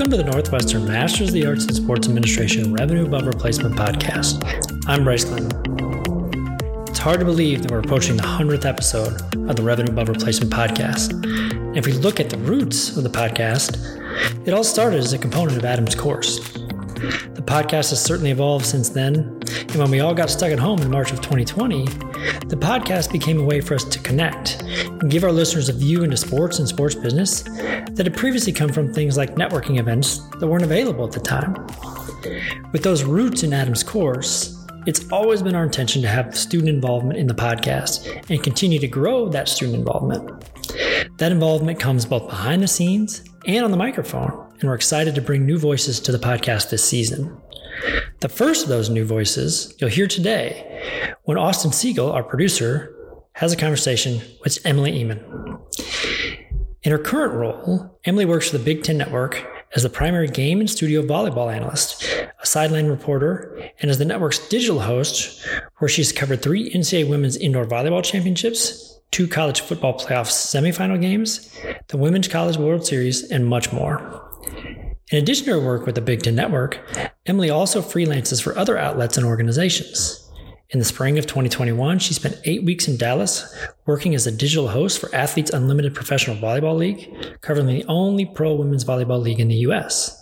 Welcome to the Northwestern Masters of the Arts in Sports Administration Revenue Above Replacement podcast. I'm Bryce Lynn. It's hard to believe that we're approaching the 100th episode of the Revenue Above Replacement podcast. And if we look at the roots of the podcast, it all started as a component of Adam's course. The podcast has certainly evolved since then, and when we all got stuck at home in March of 2020, the podcast became a way for us to connect and give our listeners a view into sports and sports business that had previously come from things like networking events that weren't available at the time. With those roots in Adam's course, it's always been our intention to have student involvement in the podcast and continue to grow that student involvement. That involvement comes both behind the scenes and on the microphone, and we're excited to bring new voices to the podcast this season. The first of those new voices you'll hear today when Austin Siegel, our producer, has a conversation with Emily Ehman. In her current role, Emily works for the Big Ten Network as the primary game and studio volleyball analyst, a sideline reporter, and as the network's digital host, where she's covered three NCAA Women's Indoor Volleyball Championships, two college football playoff semifinal games, the Women's College World Series, and much more. In addition to her work with the Big Ten Network, Emily also freelances for other outlets and organizations. In the spring of 2021, she spent eight weeks in Dallas working as a digital host for Athletes Unlimited Professional Volleyball League, covering the only pro women's volleyball league in the U.S.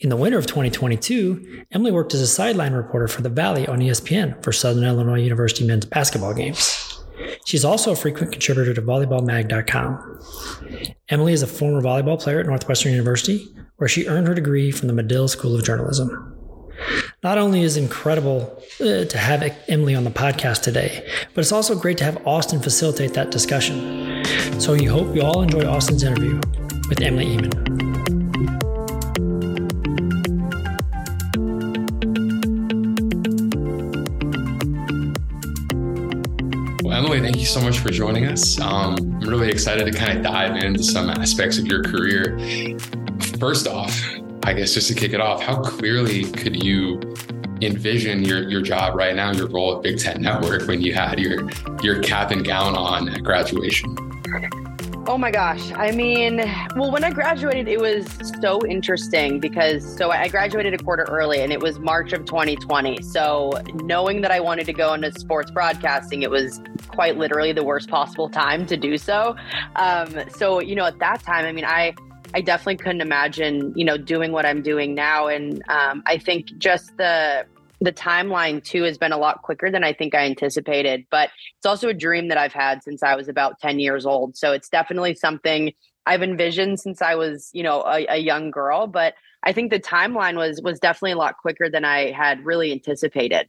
In the winter of 2022, Emily worked as a sideline reporter for The Valley on ESPN for Southern Illinois University men's basketball games. She's also a frequent contributor to volleyballmag.com. Emily is a former volleyball player at Northwestern University, where she earned her degree from the Medill School of Journalism. Not only is it incredible uh, to have Emily on the podcast today, but it's also great to have Austin facilitate that discussion. So we hope you all enjoy Austin's interview with Emily Ehman. So much for joining us. Um, I'm really excited to kind of dive into some aspects of your career. First off, I guess just to kick it off, how clearly could you envision your your job right now, your role at Big Ten Network when you had your your cap and gown on at graduation? Oh my gosh. I mean, well, when I graduated, it was so interesting because so I graduated a quarter early and it was March of 2020. So knowing that I wanted to go into sports broadcasting, it was quite literally the worst possible time to do so. Um, so, you know, at that time, I mean, I, I definitely couldn't imagine, you know, doing what I'm doing now. And um, I think just the the timeline too has been a lot quicker than I think I anticipated. But it's also a dream that I've had since I was about 10 years old. So it's definitely something I've envisioned since I was, you know, a, a young girl. But I think the timeline was was definitely a lot quicker than I had really anticipated.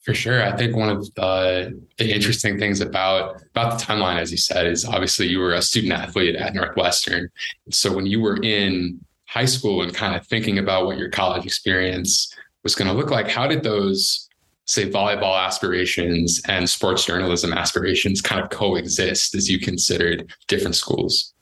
For sure, I think one of the, the interesting things about about the timeline, as you said, is obviously you were a student athlete at Northwestern. So when you were in high school and kind of thinking about what your college experience was going to look like. How did those, say, volleyball aspirations and sports journalism aspirations kind of coexist as you considered different schools?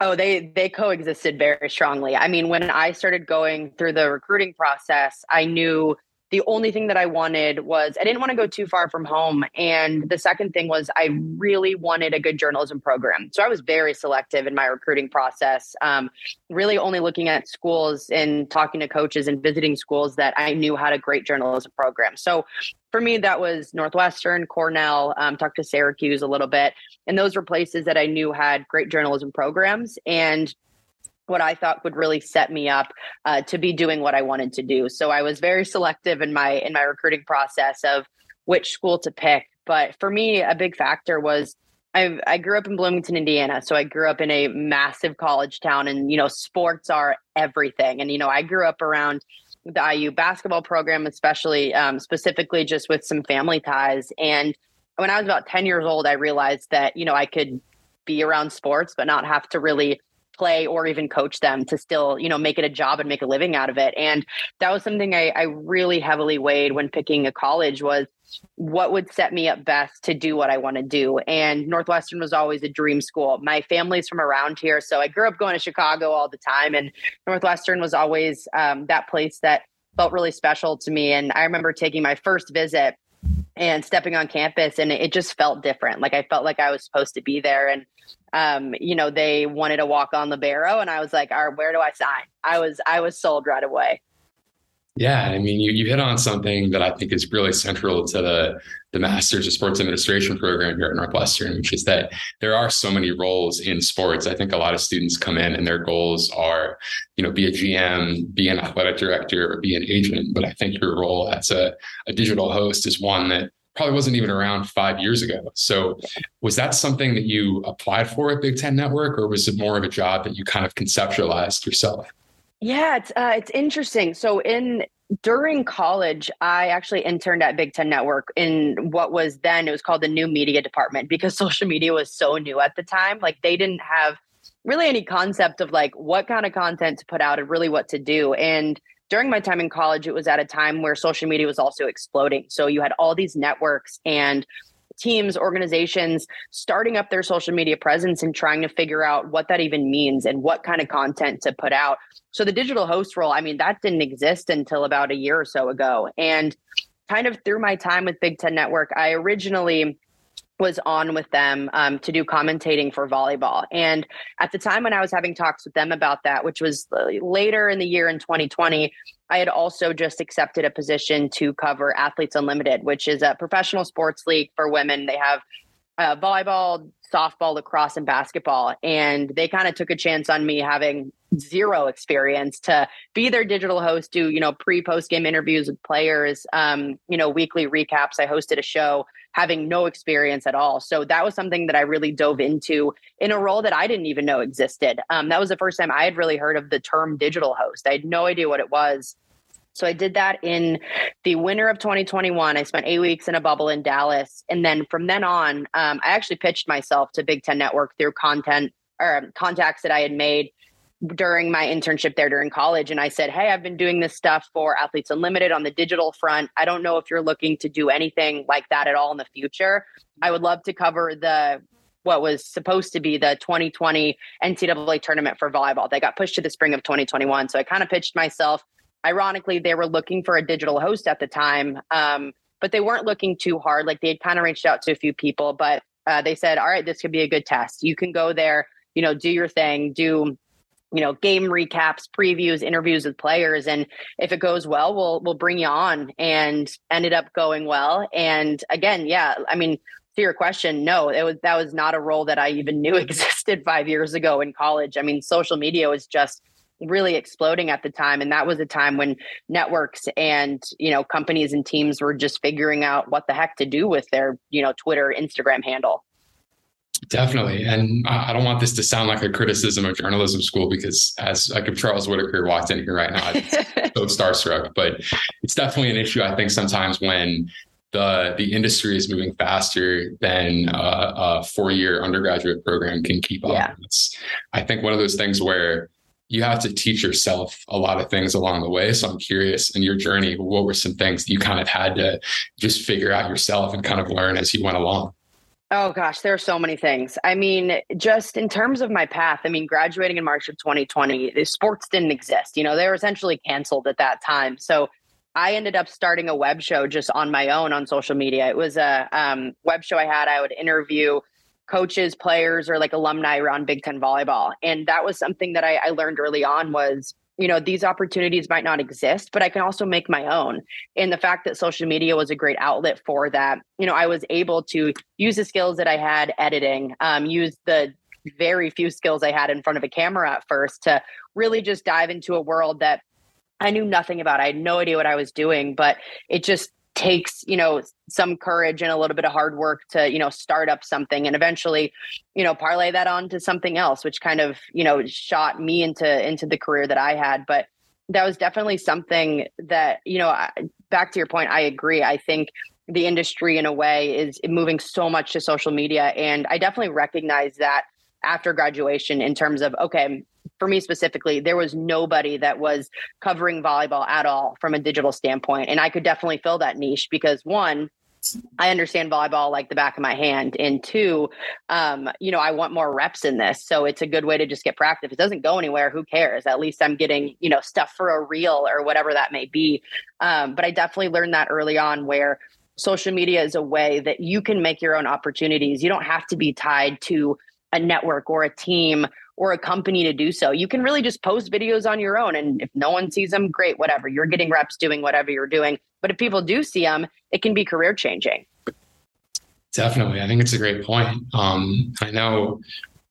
Oh, they they coexisted very strongly. I mean, when I started going through the recruiting process, I knew the only thing that I wanted was I didn't want to go too far from home. And the second thing was I really wanted a good journalism program. So I was very selective in my recruiting process, um, really only looking at schools and talking to coaches and visiting schools that I knew had a great journalism program. So for me, that was Northwestern, Cornell, um, talked to Syracuse a little bit. And those were places that I knew had great journalism programs. And what I thought would really set me up uh, to be doing what I wanted to do. So I was very selective in my in my recruiting process of which school to pick. But for me, a big factor was I, I grew up in Bloomington, Indiana. So I grew up in a massive college town, and you know, sports are everything. And you know, I grew up around the IU basketball program, especially um, specifically just with some family ties. And when I was about ten years old, I realized that you know I could be around sports, but not have to really play or even coach them to still, you know, make it a job and make a living out of it. And that was something I, I really heavily weighed when picking a college was what would set me up best to do what I want to do. And Northwestern was always a dream school. My family's from around here. So I grew up going to Chicago all the time. And Northwestern was always um, that place that felt really special to me. And I remember taking my first visit and stepping on campus and it just felt different. Like I felt like I was supposed to be there. And um, you know, they wanted to walk on libero and I was like, all right, where do I sign? I was I was sold right away. Yeah, I mean, you, you hit on something that I think is really central to the the Masters of Sports Administration program here at Northwestern, which is that there are so many roles in sports. I think a lot of students come in and their goals are, you know, be a GM, be an athletic director, or be an agent. But I think your role as a, a digital host is one that probably wasn't even around five years ago. So was that something that you applied for at Big Ten Network, or was it more of a job that you kind of conceptualized yourself? Yeah, it's uh, it's interesting. So in during college, I actually interned at Big Ten Network in what was then it was called the new media department because social media was so new at the time. Like they didn't have really any concept of like what kind of content to put out and really what to do. And during my time in college, it was at a time where social media was also exploding. So you had all these networks and teams, organizations starting up their social media presence and trying to figure out what that even means and what kind of content to put out. So the digital host role, I mean, that didn't exist until about a year or so ago. And kind of through my time with Big Ten Network, I originally was on with them um, to do commentating for volleyball. And at the time when I was having talks with them about that, which was later in the year in 2020, I had also just accepted a position to cover Athletes Unlimited, which is a professional sports league for women. They have uh, volleyball, softball, lacrosse, and basketball. And they kind of took a chance on me having zero experience to be their digital host, do, you know, pre post game interviews with players, um, you know, weekly recaps. I hosted a show having no experience at all. So that was something that I really dove into in a role that I didn't even know existed. Um, that was the first time I had really heard of the term digital host. I had no idea what it was. So I did that in the winter of 2021. I spent eight weeks in a bubble in Dallas. And then from then on, um, I actually pitched myself to Big Ten Network through content or um, contacts that I had made during my internship there during college and I said, "Hey, I've been doing this stuff for Athletes Unlimited on the digital front. I don't know if you're looking to do anything like that at all in the future. I would love to cover the what was supposed to be the 2020 NCAA tournament for volleyball. They got pushed to the spring of 2021. So I kind of pitched myself. Ironically, they were looking for a digital host at the time, um, but they weren't looking too hard. Like they had kind of reached out to a few people, but uh, they said, "All right, this could be a good test. You can go there, you know, do your thing, do you know game recaps previews interviews with players. And if it goes well we'll we'll bring you on. And ended up going well. And again yeah i mean to your question no it was that was not a role that i even knew existed 5 years ago in college. I mean social media was just really exploding at the time. And that was a time when networks and you know companies and teams were just figuring out what the heck to do with their you know twitter instagram handle Definitely. And I don't want this to sound like a criticism of journalism school because as like if Charles Whitaker walked in here right now, I'm so starstruck. But it's definitely an issue, I think, sometimes when the the industry is moving faster than a, a four year undergraduate program can keep up. Yeah. It's, I think one of those things where you have to teach yourself a lot of things along the way. So I'm curious in your journey, what were some things that you kind of had to just figure out yourself and kind of learn as you went along? Oh gosh, there are so many things. I mean, just in terms of my path, I mean, graduating in March of 2020, the sports didn't exist. You know, they were essentially canceled at that time. So I ended up starting a web show just on my own on social media. It was a um, web show I had. I would interview coaches, players, or like alumni around Big Ten volleyball, and that was something that I, I learned early on was you know these opportunities might not exist but i can also make my own. And the fact that social media was a great outlet for that you know i was able to use the skills that i had editing um, use the very few skills i had in front of a camera at first to really just dive into a world that i knew nothing about. I had no idea what i was doing but it just takes you know some courage and a little bit of hard work to you know start up something and eventually you know parlay that on to something else which kind of you know shot me into into the career that i had. But that was definitely something that you know back to your point i agree. I think the industry in a way is moving so much to social media and i definitely recognize that after graduation in terms of okay for me specifically, there was nobody that was covering volleyball at all from a digital standpoint. And I could definitely fill that niche because one, I understand volleyball like the back of my hand. And two, um, you know, I want more reps in this. So it's a good way to just get practice. If it doesn't go anywhere, who cares? At least I'm getting, you know, stuff for a reel or whatever that may be. Um, but I definitely learned that early on where social media is a way that you can make your own opportunities. You don't have to be tied to a network or a team or a company to do so. You can really just post videos on your own. And if no one sees them, great, whatever. You're getting reps doing whatever you're doing. But if people do see them, it can be career changing. Definitely. I think it's a great point. Um, I know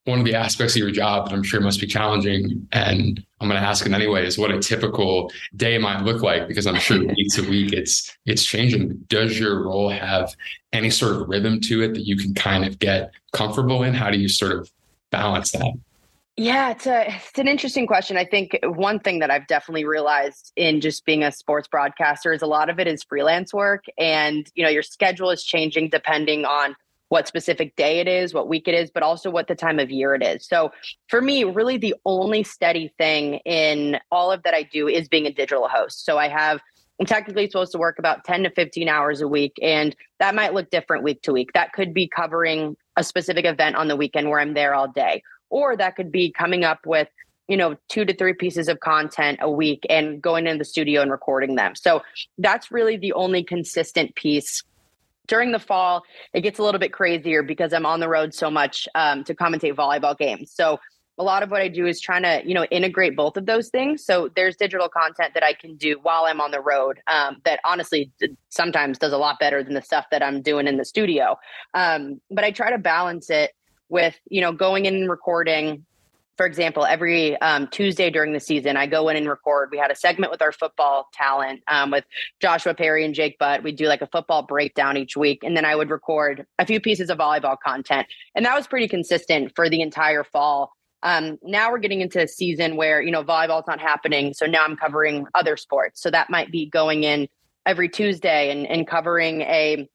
one of the aspects of your job that I'm sure must be challenging, and I'm going to ask it anyway, is what a typical day might look like because I'm sure week to week it's it's changing. Does your role have any sort of rhythm to it that you can kind of get comfortable in? How do you sort of balance that? Yeah, it's a it's an interesting question. I think one thing that I've definitely realized in just being a sports broadcaster is a lot of it is freelance work and you know your schedule is changing depending on what specific day it is, what week it is, but also what the time of year it is. So for me, really the only steady thing in all of that I do is being a digital host. So I have I'm technically supposed to work about 10 to 15 hours a week and that might look different week to week. That could be covering a specific event on the weekend where I'm there all day or that could be coming up with you know two to three pieces of content a week and going in the studio and recording them. So that's really the only consistent piece. During the fall it gets a little bit crazier because i'm on the road so much um, to commentate volleyball games. So a lot of what i do is trying to you know integrate both of those things. So there's digital content that i can do while i'm on the road um, that honestly sometimes does a lot better than the stuff that i'm doing in the studio. Um, but i try to balance it with you know going in and recording for example, every um, Tuesday during the season, I go in and record. We had a segment with our football talent um, with Joshua Perry and Jake Butt. We do like a football breakdown each week. And then I would record a few pieces of volleyball content. And that was pretty consistent for the entire fall. Um, now we're getting into a season where, you know, volleyball's not happening. So now I'm covering other sports. So that might be going in every Tuesday and, and covering a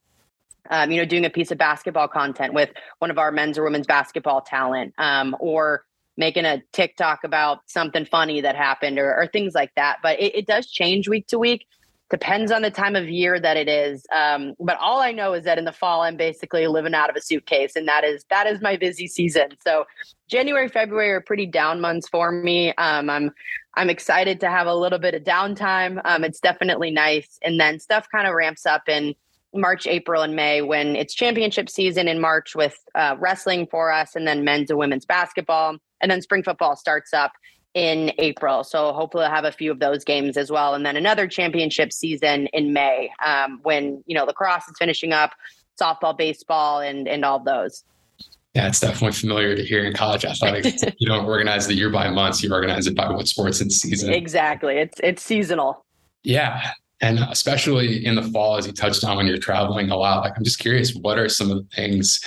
um, you know, doing a piece of basketball content with one of our men's or women's basketball talent, um, or making a TikTok about something funny that happened, or, or things like that. But it, it, does change week to week. Depends on the time of year that it is. Um, but all I know is that in the fall, I'm basically living out of a suitcase, and that is that is my busy season. So January, February are pretty down months for me. Um, I'm I'm excited to have a little bit of downtime. Um, it's definitely nice, and then stuff kind of ramps up in March, April, and May when it's championship season in March with uh, wrestling for us, and then men's and women's basketball, and then spring football starts up in April. So hopefully I'll have a few of those games as well, and then another championship season in May um, when you know lacrosse is finishing up, softball, baseball, and and all those. Yeah, it's definitely familiar to hear in college athletics. you don't organize the year by months; you organize it by what sports in season. Exactly, it's it's seasonal. Yeah, and especially in the fall, as you touched on when you're traveling a lot, like I'm just curious, what are some of the things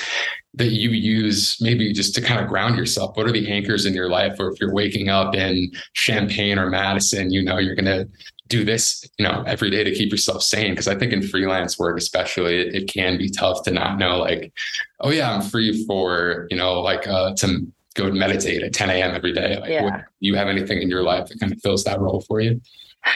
that you use maybe just to kind of ground yourself? What are the anchors in your life? Or if you're waking up in Champaign or Madison, you know, you're going to do this, you know, every day to keep yourself sane. Cause I think in freelance work, especially, it, it can be tough to not know, like, oh, yeah, I'm free for, you know, like uh, to go meditate at 10 a.m. every day. Like, yeah. what, you have anything in your life that kind of fills that role for you?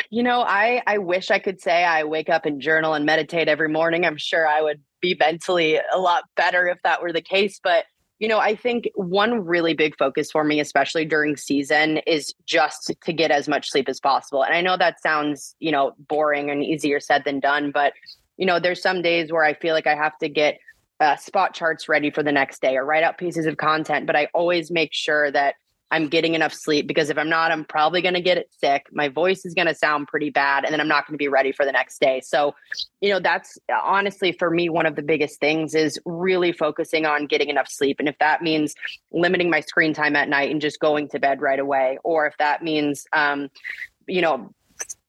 You know, I I wish I could say I wake up and journal and meditate every morning. I'm sure I would be mentally a lot better if that were the case, but you know, I think one really big focus for me, especially during season, is just to get as much sleep as possible. And I know that sounds, you know, boring and easier said than done, but you know, there's some days where I feel like I have to get uh, spot charts ready for the next day or write out pieces of content, but I always make sure that I'm getting enough sleep because if I'm not, I'm probably going to get sick. My voice is going to sound pretty bad and then I'm not going to be ready for the next day. So, you know, that's honestly for me one of the biggest things is really focusing on getting enough sleep. And if that means limiting my screen time at night and just going to bed right away, or if that means, um, you know,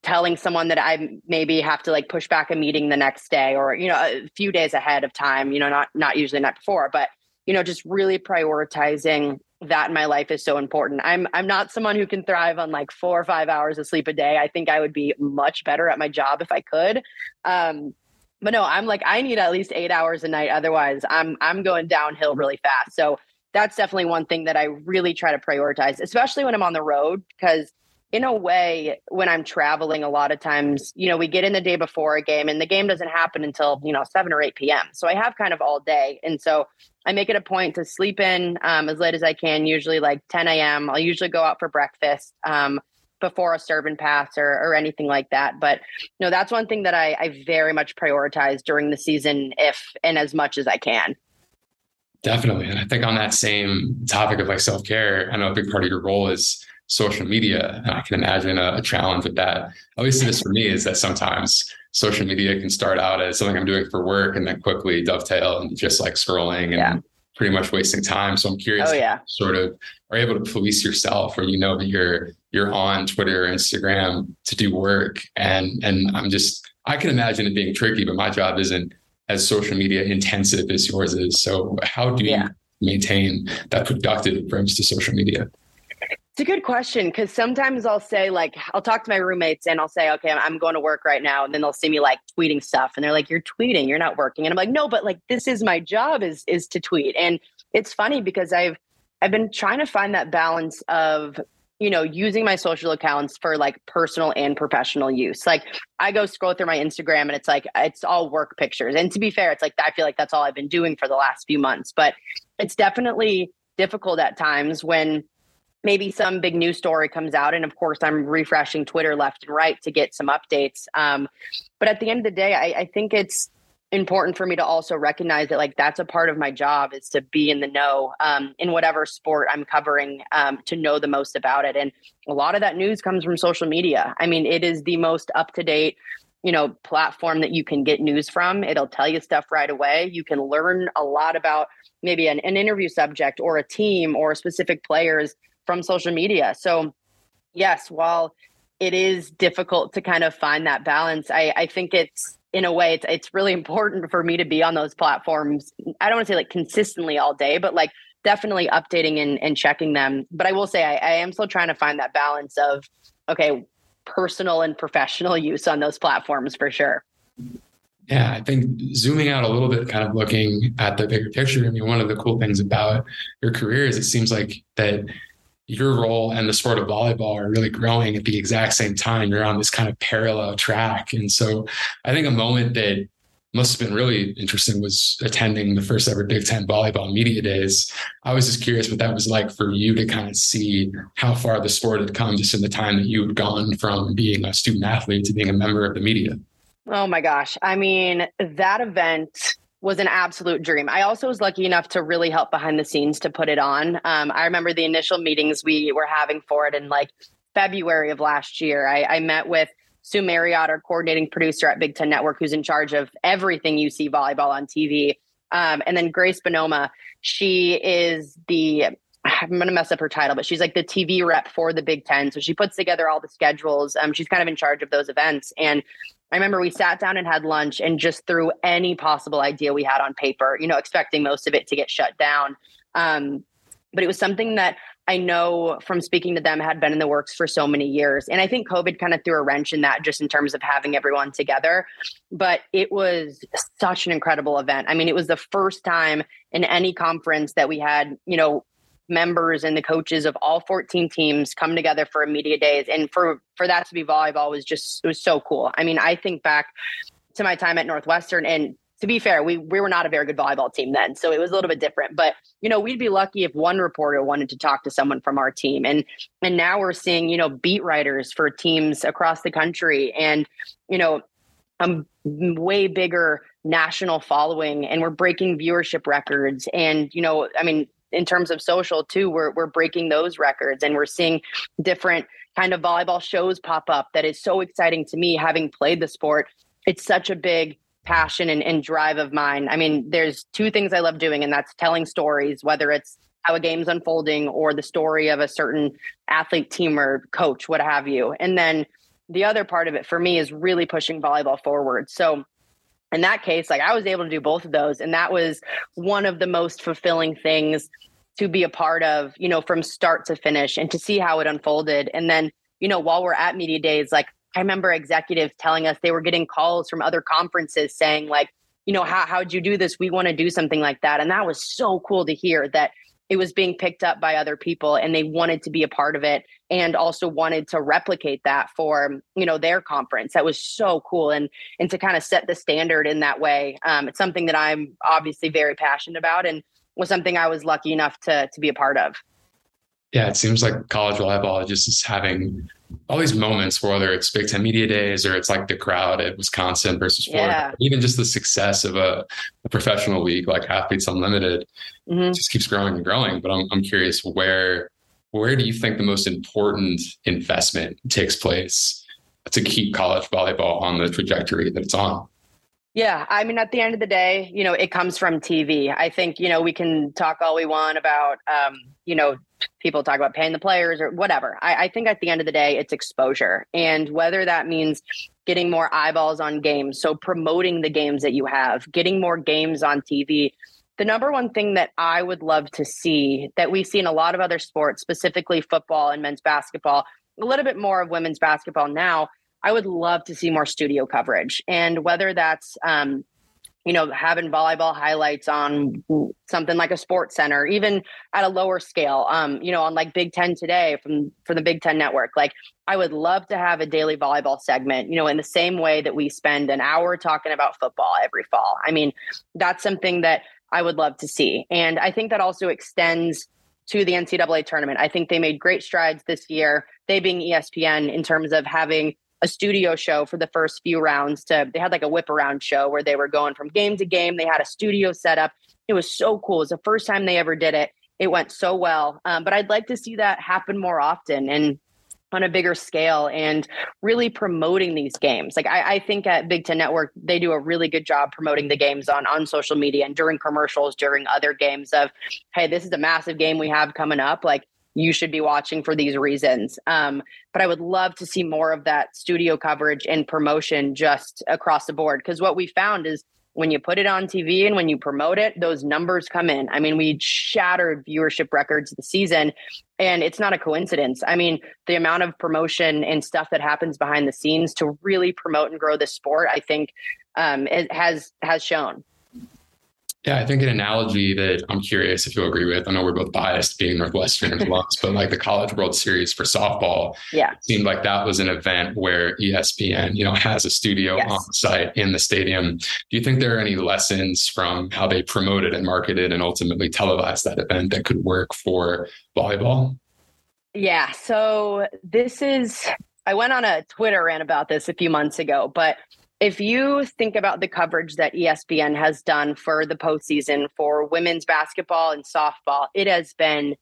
telling someone that I maybe have to like push back a meeting the next day or, you know, a few days ahead of time, you know, not, not usually not before, but, you know, just really prioritizing that in my life is so important. I'm I'm not someone who can thrive on like four or five hours of sleep a day. I think I would be much better at my job if I could. Um, but no, I'm like I need at least eight hours a night. Otherwise, I'm I'm going downhill really fast. So that's definitely one thing that I really try to prioritize, especially when I'm on the road, because in a way, when I'm traveling, a lot of times, you know, we get in the day before a game and the game doesn't happen until, you know, 7 or 8 p.m. So I have kind of all day. And so I make it a point to sleep in um, as late as I can, usually like 10 a.m. I'll usually go out for breakfast. Um, before a serve and pass or, or anything like that. But you know, that's one thing that I, I very much prioritize during the season, if and as much as I can. Definitely. And I think on that same topic of like self care, I know a big part of your role is social media. And I can imagine a, a challenge with that. At least it is for me, is that sometimes social media can start out as something I'm doing for work and then quickly dovetail and just like scrolling and yeah. pretty much wasting time. So I'm curious, oh, yeah. sort of are you able to police yourself or you know that you're you're on Twitter or Instagram to do work. And and I'm just I can imagine it being tricky, but my job isn't as social media intensive as yours is. So how do you yeah. maintain that productive approach to social media? It's a good question because sometimes I'll say, like, I'll talk to my roommates and I'll say, okay, I'm going to work right now. And then they'll see me like tweeting stuff and they're like, you're tweeting, you're not working. And I'm like, no, but like, this is my job is, is to tweet. And it's funny because I've, I've been trying to find that balance of you know, using my social accounts for like personal and professional use. Like I go scroll through my Instagram and it's like it's all work pictures. And to be fair, it's like I feel like that's all I've been doing for the last few months, but it's definitely difficult at times when maybe some big news story comes out and of course i'm refreshing twitter left and right to get some updates um, but at the end of the day I, I think it's important for me to also recognize that like that's a part of my job is to be in the know um, in whatever sport i'm covering um, to know the most about it and a lot of that news comes from social media. I mean it is the most up to date you know platform that you can get news from. It'll tell you stuff right away. You can learn a lot about maybe an, an interview subject or a team or specific players from social media. So yes while it is difficult to kind of find that balance i, I think it's in a way it's it's really important for me to be on those platforms. I don't want to say like consistently all day but like definitely updating and, and checking them. But i will say I, I am still trying to find that balance of okay personal and professional use on those platforms for sure. Yeah, I think zooming out a little bit, kind of looking at the bigger picture. I mean, one of the cool things about your career is it seems like that your role and the sport of volleyball are really growing at the exact same time. You're on this kind of parallel track. And so I think a moment that must have been really interesting was attending the first ever Big Ten volleyball media days. I was just curious what that was like for you to kind of see how far the sport had come just in the time that you had gone from being a student athlete to being a member of the media. Oh my gosh. I mean, that event was an absolute dream. I also was lucky enough to really help behind the scenes to put it on. Um, I remember the initial meetings we were having for it in like February of last year. I, I met with Sue Marriott, our coordinating producer at Big Ten Network, who's in charge of everything you see volleyball on TV. Um, and then Grace Bonoma, she is the I'm going to mess up her title, but she's like the TV rep for the Big Ten. So she puts together all the schedules. Um, she's kind of in charge of those events. And I remember we sat down and had lunch and just threw any possible idea we had on paper, you know, expecting most of it to get shut down. Um, but it was something that I know from speaking to them had been in the works for so many years. And I think COVID kind of threw a wrench in that just in terms of having everyone together. But it was such an incredible event. I mean, it was the first time in any conference that we had, you know, members and the coaches of all 14 teams come together for a media days. And for for that to be volleyball was just it was so cool. I mean i think back to my time at northwestern and to be fair we we were not a very good volleyball team then so it was a little bit different. But you know we'd be lucky if one reporter wanted to talk to someone from our team. And and now we're seeing you know beat writers for teams across the country and you know a way bigger national following and we're breaking viewership records. And you know i mean in terms of social too we're, we're breaking those records and we're seeing different kind of volleyball shows pop up that is so exciting to me having played the sport. It's such a big passion and, and drive of mine. I mean there's two things i love doing and that's telling stories whether it's how a game's unfolding or the story of a certain athlete team or coach what have you. And then the other part of it for me is really pushing volleyball forward. So in that case, like I was able to do both of those. And that was one of the most fulfilling things to be a part of, you know, from start to finish and to see how it unfolded. And then, you know, while we're at media days, like I remember executives telling us they were getting calls from other conferences saying, like, you know, how how'd you do this? We want to do something like that. And that was so cool to hear that it was being picked up by other people and they wanted to be a part of it and also wanted to replicate that for you know their conference. That was so cool. And and to kind of set the standard in that way um, it's something that i'm obviously very passionate about and was something i was lucky enough to to be a part of. Yeah it seems like college volleyball just is having all these moments, whether it's Big Ten Media Days or it's like the crowd at Wisconsin versus Florida, yeah. even just the success of a, a professional league like Athletes Unlimited mm-hmm. just keeps growing and growing. But I'm, I'm curious where where do you think the most important investment takes place to keep college volleyball on the trajectory that it's on? Yeah, I mean, at the end of the day, you know, it comes from TV. I think, you know, we can talk all we want about, um, you know, people talk about paying the players or whatever. I, I think at the end of the day, it's exposure. And whether that means getting more eyeballs on games, so promoting the games that you have, getting more games on TV. The number one thing that I would love to see that we see in a lot of other sports, specifically football and men's basketball, a little bit more of women's basketball now, I would love to see more studio coverage. And whether that's, um, you know, having volleyball highlights on something like a SportsCenter, even at a lower scale, um, you know, on like Big Ten today from from the Big Ten network. Like I would love to have a daily volleyball segment, you know, in the same way that we spend an hour talking about football every fall. I mean, that's something that I would love to see. And I think that also extends to the NCAA tournament. I think they made great strides this year, they being ESPN, in terms of having a studio show for the first few rounds to they had like a whip around show where they were going from game to game. They had a studio set up. It was so cool. It was the first time they ever did it. It went so well. Um, but i'd like to see that happen more often and on a bigger scale and really promoting these games. Like I, I, think at Big Ten Network, they do a really good job promoting the games on on social media and during commercials, during other games of, hey, this is a massive game we have coming up. Like you should be watching for these reasons. Um, but I would love to see more of that studio coverage and promotion just across the board. Because what we found is when you put it on TV and when you promote it, those numbers come in. I mean, we shattered viewership records the season, and it's not a coincidence. I mean, the amount of promotion and stuff that happens behind the scenes to really promote and grow the sport, I think, um, it has has shown. Yeah, I think an analogy that I'm curious if you'll agree with. I know we're both biased being Northwestern alums, but like the College World Series for softball, yeah, seemed like that was an event where ESPN, you know, has a studio yes. on site in the stadium. Do you think there are any lessons from how they promoted and marketed and ultimately televised that event that could work for volleyball? Yeah. So this is I went on a Twitter rant about this a few months ago, but if you think about the coverage that ESPN has done for the postseason for women's basketball and softball, it has been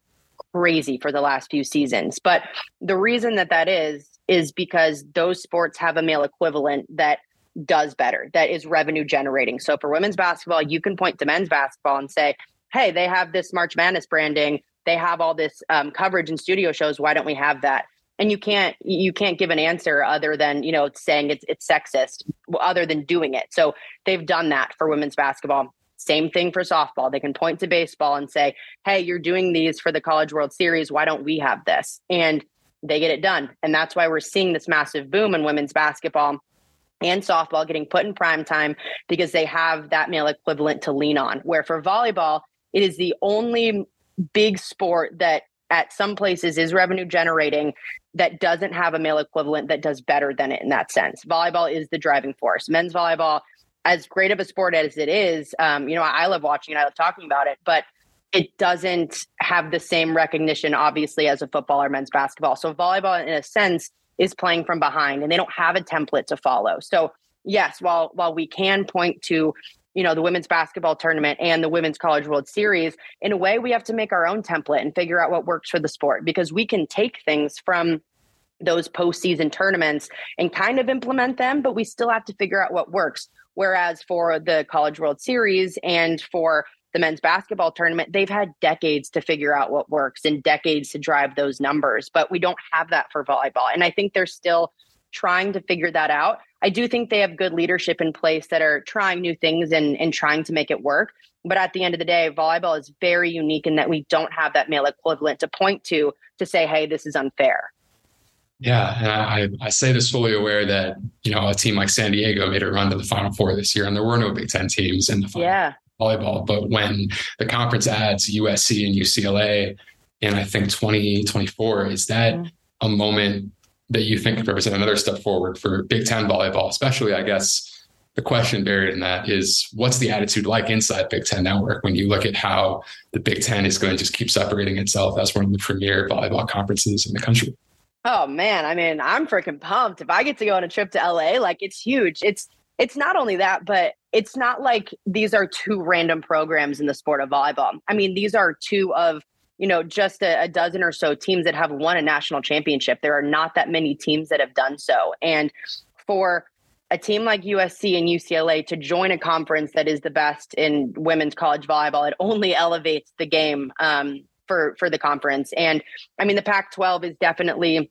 crazy for the last few seasons. But the reason that that is, is because those sports have a male equivalent that does better, that is revenue generating. So for women's basketball, you can point to men's basketball and say, hey, they have this March Madness branding, they have all this um, coverage and studio shows. Why don't we have that? And you can't you can't give an answer other than you know saying it's it's sexist other than doing it. So they've done that for women's basketball. Same thing for softball. They can point to baseball and say hey you're doing these for the college world series. Why don't we have this? And they get it done. And that's why we're seeing this massive boom in women's basketball and softball getting put in prime time because they have that male equivalent to lean on. Where for volleyball it is the only big sport that at some places is revenue generating that doesn't have a male equivalent that does better than it in that sense. Volleyball is the driving force. Men's volleyball, as great of a sport as it is, um, you know, I love watching it, I love talking about it, but it doesn't have the same recognition, obviously, as a football or men's basketball. So volleyball, in a sense, is playing from behind, and they don't have a template to follow. So yes, while while we can point to you know the women's basketball tournament and the women's college world series in a way we have to make our own template and figure out what works for the sport because we can take things from those postseason tournaments and kind of implement them but we still have to figure out what works. Whereas for the college world series and for the men's basketball tournament they've had decades to figure out what works and decades to drive those numbers but we don't have that for volleyball. And i think they're still trying to figure that out I do think they have good leadership in place that are trying new things and, and trying to make it work. But at the end of the day, volleyball is very unique in that we don't have that male equivalent to point to to say, hey, this is unfair. Yeah, and I, I say this fully aware that you know a team like San Diego made a run to the Final Four this year, and there were no Big Ten teams in the final yeah. volleyball. But when the conference adds USC and UCLA, and I think 2024 is that mm-hmm. a moment that you think represent another step forward for Big Ten volleyball, especially, I guess, the question buried in that is what's the attitude like inside Big Ten Network when you look at how the Big Ten is going to just keep separating itself as one of the premier volleyball conferences in the country? Oh man, I mean, I'm freaking pumped. If I get to go on a trip to LA, like it's huge. It's it's not only that, but it's not like these are two random programs in the sport of volleyball. I mean, these are two of you know just a, a, dozen or so teams that have won a national championship. There are not that many teams that have done so, and for a team like USC and UCLA to join a conference that is the best in women's college volleyball, it only elevates the game um, for for the conference. And I mean, the Pac-12 is definitely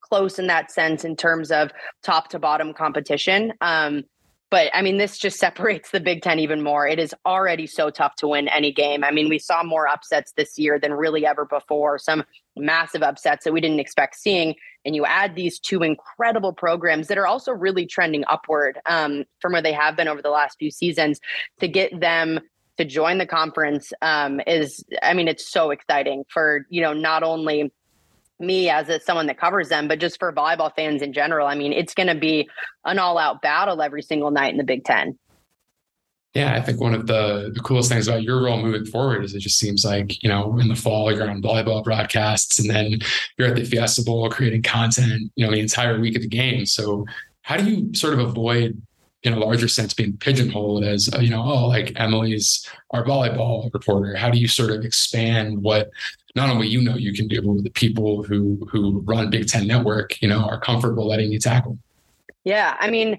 close in that sense in terms of top to bottom competition. Um, but I mean, this just separates the Big Ten even more. It is already so tough to win any game. I mean, we saw more upsets this year than really ever before, some massive upsets that we didn't expect seeing. And you add these two incredible programs that are also really trending upward um, from where they have been over the last few seasons to get them to join the conference um, is, I mean, it's so exciting for, you know, not only me as a, someone that covers them, but just for volleyball fans in general. I mean, it's going to be an all out battle every single night in the Big Ten. Yeah, I think one of the, the coolest things about your role moving forward is it just seems like, you know, in the fall, you're on volleyball broadcasts and then you're at the Fiesta Bowl creating content, you know, the entire week of the game. So, how do you sort of avoid in a larger sense being pigeonholed as you know oh like emily's our volleyball reporter how do you sort of expand what not only you know you can do the people who who run big ten network you know are comfortable letting you tackle yeah i mean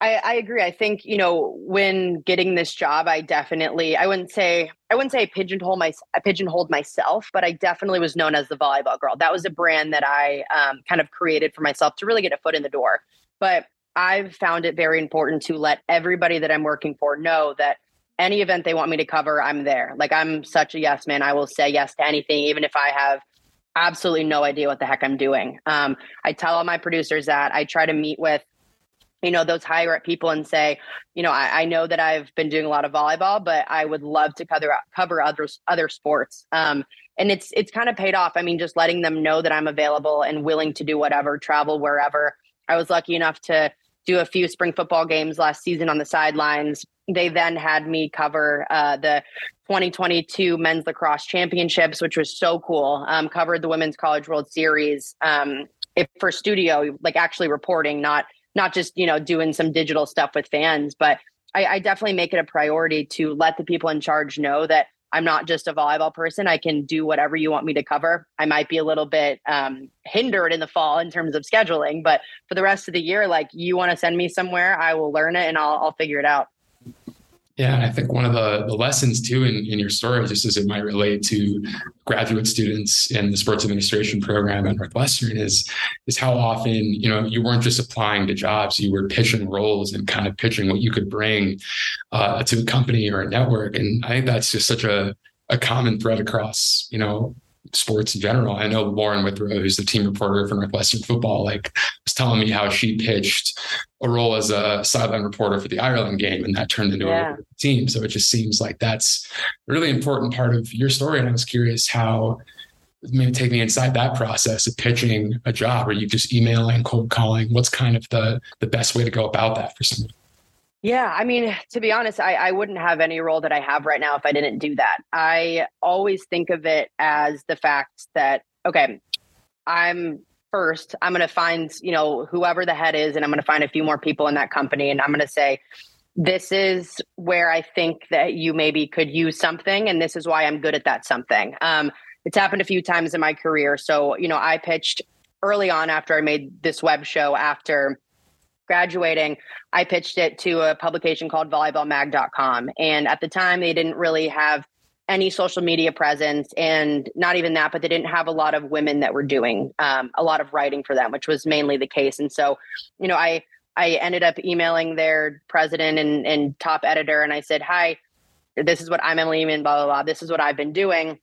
I, I agree. I think you know when getting this job, I definitely I wouldn't say I wouldn't say I pigeonhole my I pigeonholed myself, but I definitely was known as the volleyball girl. That was a brand that I um, kind of created for myself to really get a foot in the door. But I've found it very important to let everybody that I'm working for know that any event they want me to cover, I'm there. Like I'm such a yes man. I will say yes to anything, even if I have absolutely no idea what the heck I'm doing. Um, I tell all my producers that I try to meet with, you know, those higher up people and say, you know, I, I know that I've been doing a lot of volleyball, but I would love to cover cover other other sports. Um, and it's it's kind of paid off. I mean, just letting them know that I'm available and willing to do whatever, travel wherever. I was lucky enough to do a few spring football games last season on the sidelines. They then had me cover uh, the 2022 men's lacrosse championships, which was so cool. Um, covered the women's college world series um, for studio, like actually reporting, not not just you know doing some digital stuff with fans. But I, I definitely make it a priority to let the people in charge know that I'm not just a volleyball person. I can do whatever you want me to cover. I might be a little bit um, hindered in the fall in terms of scheduling, but for the rest of the year, like you want to send me somewhere, I will learn it and I'll, I'll figure it out. Yeah, and I think one of the, the lessons too in, in your story, just as it might relate to graduate students in the sports administration program at Northwestern, is is how often you know you weren't just applying to jobs, you were pitching roles and kind of pitching what you could bring uh, to a company or a network, and I think that's just such a a common thread across you know sports in general. I know Lauren Withrow, who's the team reporter for Northwestern football, like was telling me how she pitched a role as a sideline reporter for the Ireland game, and that turned into yeah. a team. So it just seems like that's a really important part of your story. And I was curious how maybe take me inside that process of pitching a job. Are you just emailing, cold calling? What's kind of the the best way to go about that for someone? Yeah, I mean, to be honest, I, I wouldn't have any role that I have right now if I didn't do that. I always think of it as the fact that, okay, I'm first, I'm going to find, you know, whoever the head is, and I'm going to find a few more people in that company, and I'm going to say, this is where I think that you maybe could use something, and this is why I'm good at that something. Um, it's happened a few times in my career. So, you know, I pitched early on after I made this web show after graduating, I pitched it to a publication called volleyballmag.com. And at the time, they didn't really have any social media presence and not even that, but they didn't have a lot of women that were doing um, a lot of writing for them, which was mainly the case. And so, you know, I, I ended up emailing their president and, and top editor, and I said, Hi, this is what I'm Emily Ehman, blah, blah, blah. This is what I've been doing.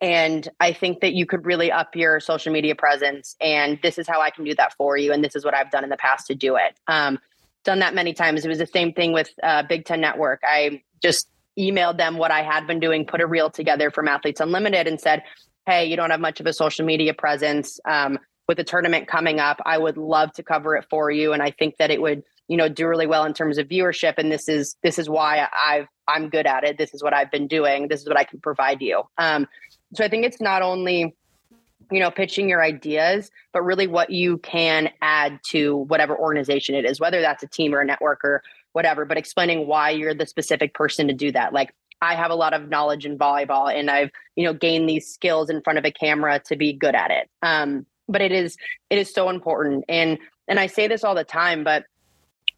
And I think that you could really up your social media presence. And this is how I can do that for you. And this is what I've done in the past to do it. Um, done that many times. It was the same thing with uh, Big Ten Network. I just emailed them what I had been doing, put a reel together from Athletes Unlimited, and said, Hey, you don't have much of a social media presence. Um, with the tournament coming up, I would love to cover it for you. And I think that it would, you know, do really well in terms of viewership. And this is this is why I've I'm good at it. This is what I've been doing. This is what I can provide you. Um, so I think it's not only you know, pitching your ideas, but really what you can add to whatever organization it is, whether that's a team or a network or whatever, but explaining why you're the specific person to do that. Like I have a lot of knowledge in volleyball and I've, you know, gained these skills in front of a camera to be good at it. Um, but it is it is so important. And and I say this all the time, but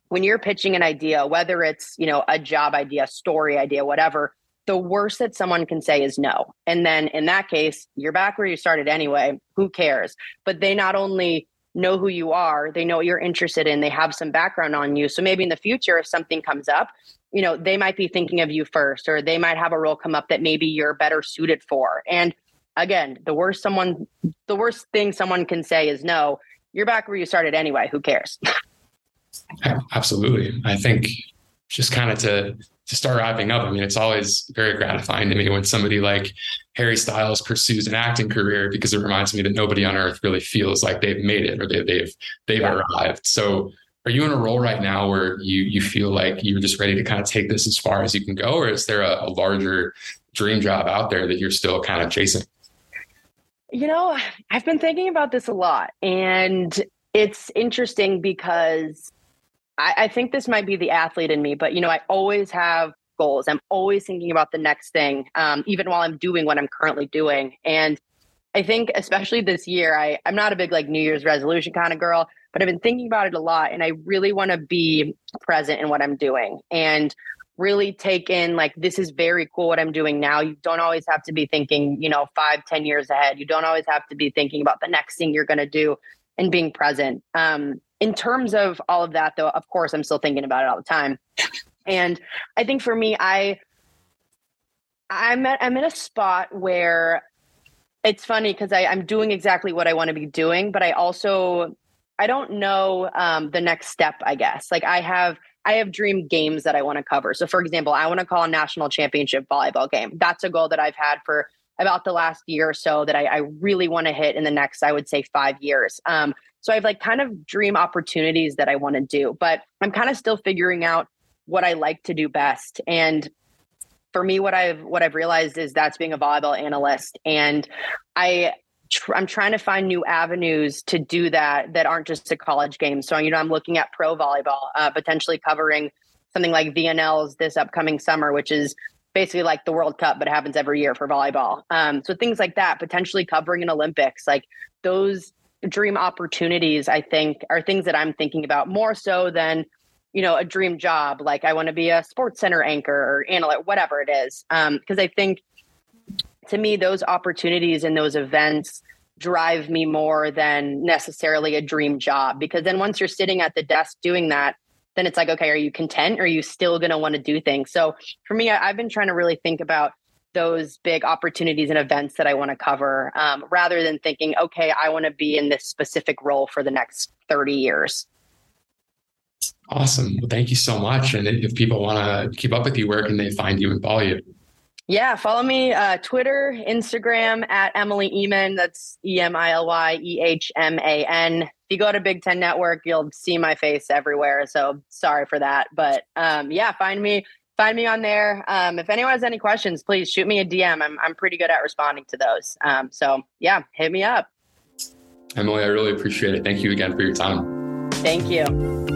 when you're pitching an idea, whether it's, you know, a job idea, story idea, whatever, the worst that someone can say is no. And then in that case, you're back where you started anyway. Who cares? But they not only know who you are, they know what you're interested in, they have some background on you. So maybe in the future, if something comes up, you know, they might be thinking of you first, or they might have a role come up that maybe you're better suited for. And again, the worst someone, the worst thing someone can say is no. You're back where you started anyway. Who cares? Absolutely. I think just kind of to to start wrapping up, I mean, it's always very gratifying to me when somebody like Harry Styles pursues an acting career because it reminds me that nobody on earth really feels like they've made it or they, have they've they've yeah. arrived. So, are you in a role right now where you you feel like you're just ready to kind of take this as far as you can go, or is there a, a larger dream job out there that you're still kind of chasing? You know, I've been thinking about this a lot, and it's interesting because I, I think this might be the athlete in me, but you know, I always have goals. I'm always thinking about the next thing, um, even while I'm doing what I'm currently doing. And I think, especially this year, I, I'm not a big like New Year's resolution kind of girl, but I've been thinking about it a lot. And I really want to be present in what I'm doing and really take in like, this is very cool what I'm doing now. You don't always have to be thinking, you know, five, ten years ahead. You don't always have to be thinking about the next thing you're going to do and being present. Um, in terms of all of that, though, of course, I'm still thinking about it all the time. And I think for me, I I'm at, I'm in a spot where it's funny because I'm doing exactly what I want to be doing, but I also I don't know um, the next step. I guess like I have I have dream games that I want to cover. So, for example, I want to call a national championship volleyball game. That's a goal that I've had for about the last year or so that I, I really want to hit in the next, I would say, five years. Um, so I have like kind of dream opportunities that I want to do, but I'm kind of still figuring out what I like to do best. And for me, what I've what I've realized is that's being a volleyball analyst, and I tr- I'm trying to find new avenues to do that that aren't just a college game. So you know, I'm looking at pro volleyball, uh, potentially covering something like VNLs this upcoming summer, which is basically like the World Cup, but it happens every year for volleyball. Um, so things like that, potentially covering an Olympics, like those dream opportunities, I think, are things that I'm thinking about more so than, you know, a dream job. Like I want to be a SportsCenter anchor or analyst, whatever it is. Um, because I think to me, those opportunities and those events drive me more than necessarily a dream job. Because then once you're sitting at the desk doing that, then it's like, okay, are you content? Or are you still going to want to do things? So for me, I, I've been trying to really think about those big opportunities and events that I want to cover um, rather than thinking, okay, I want to be in this specific role for the next 30 years. Awesome. Well, thank you so much. And if people want to keep up with you, where can they find you and follow you? Yeah, follow me uh, Twitter, Instagram at Emily Ehman. That's E M I L Y E H M A N. If you go to Big Ten Network, you'll see my face everywhere. So sorry for that, but um, yeah, find me find me on there. Um, if anyone has any questions, please shoot me a DM. I'm I'm pretty good at responding to those. Um, so yeah, hit me up. Emily, I really appreciate it. Thank you again for your time. Thank you.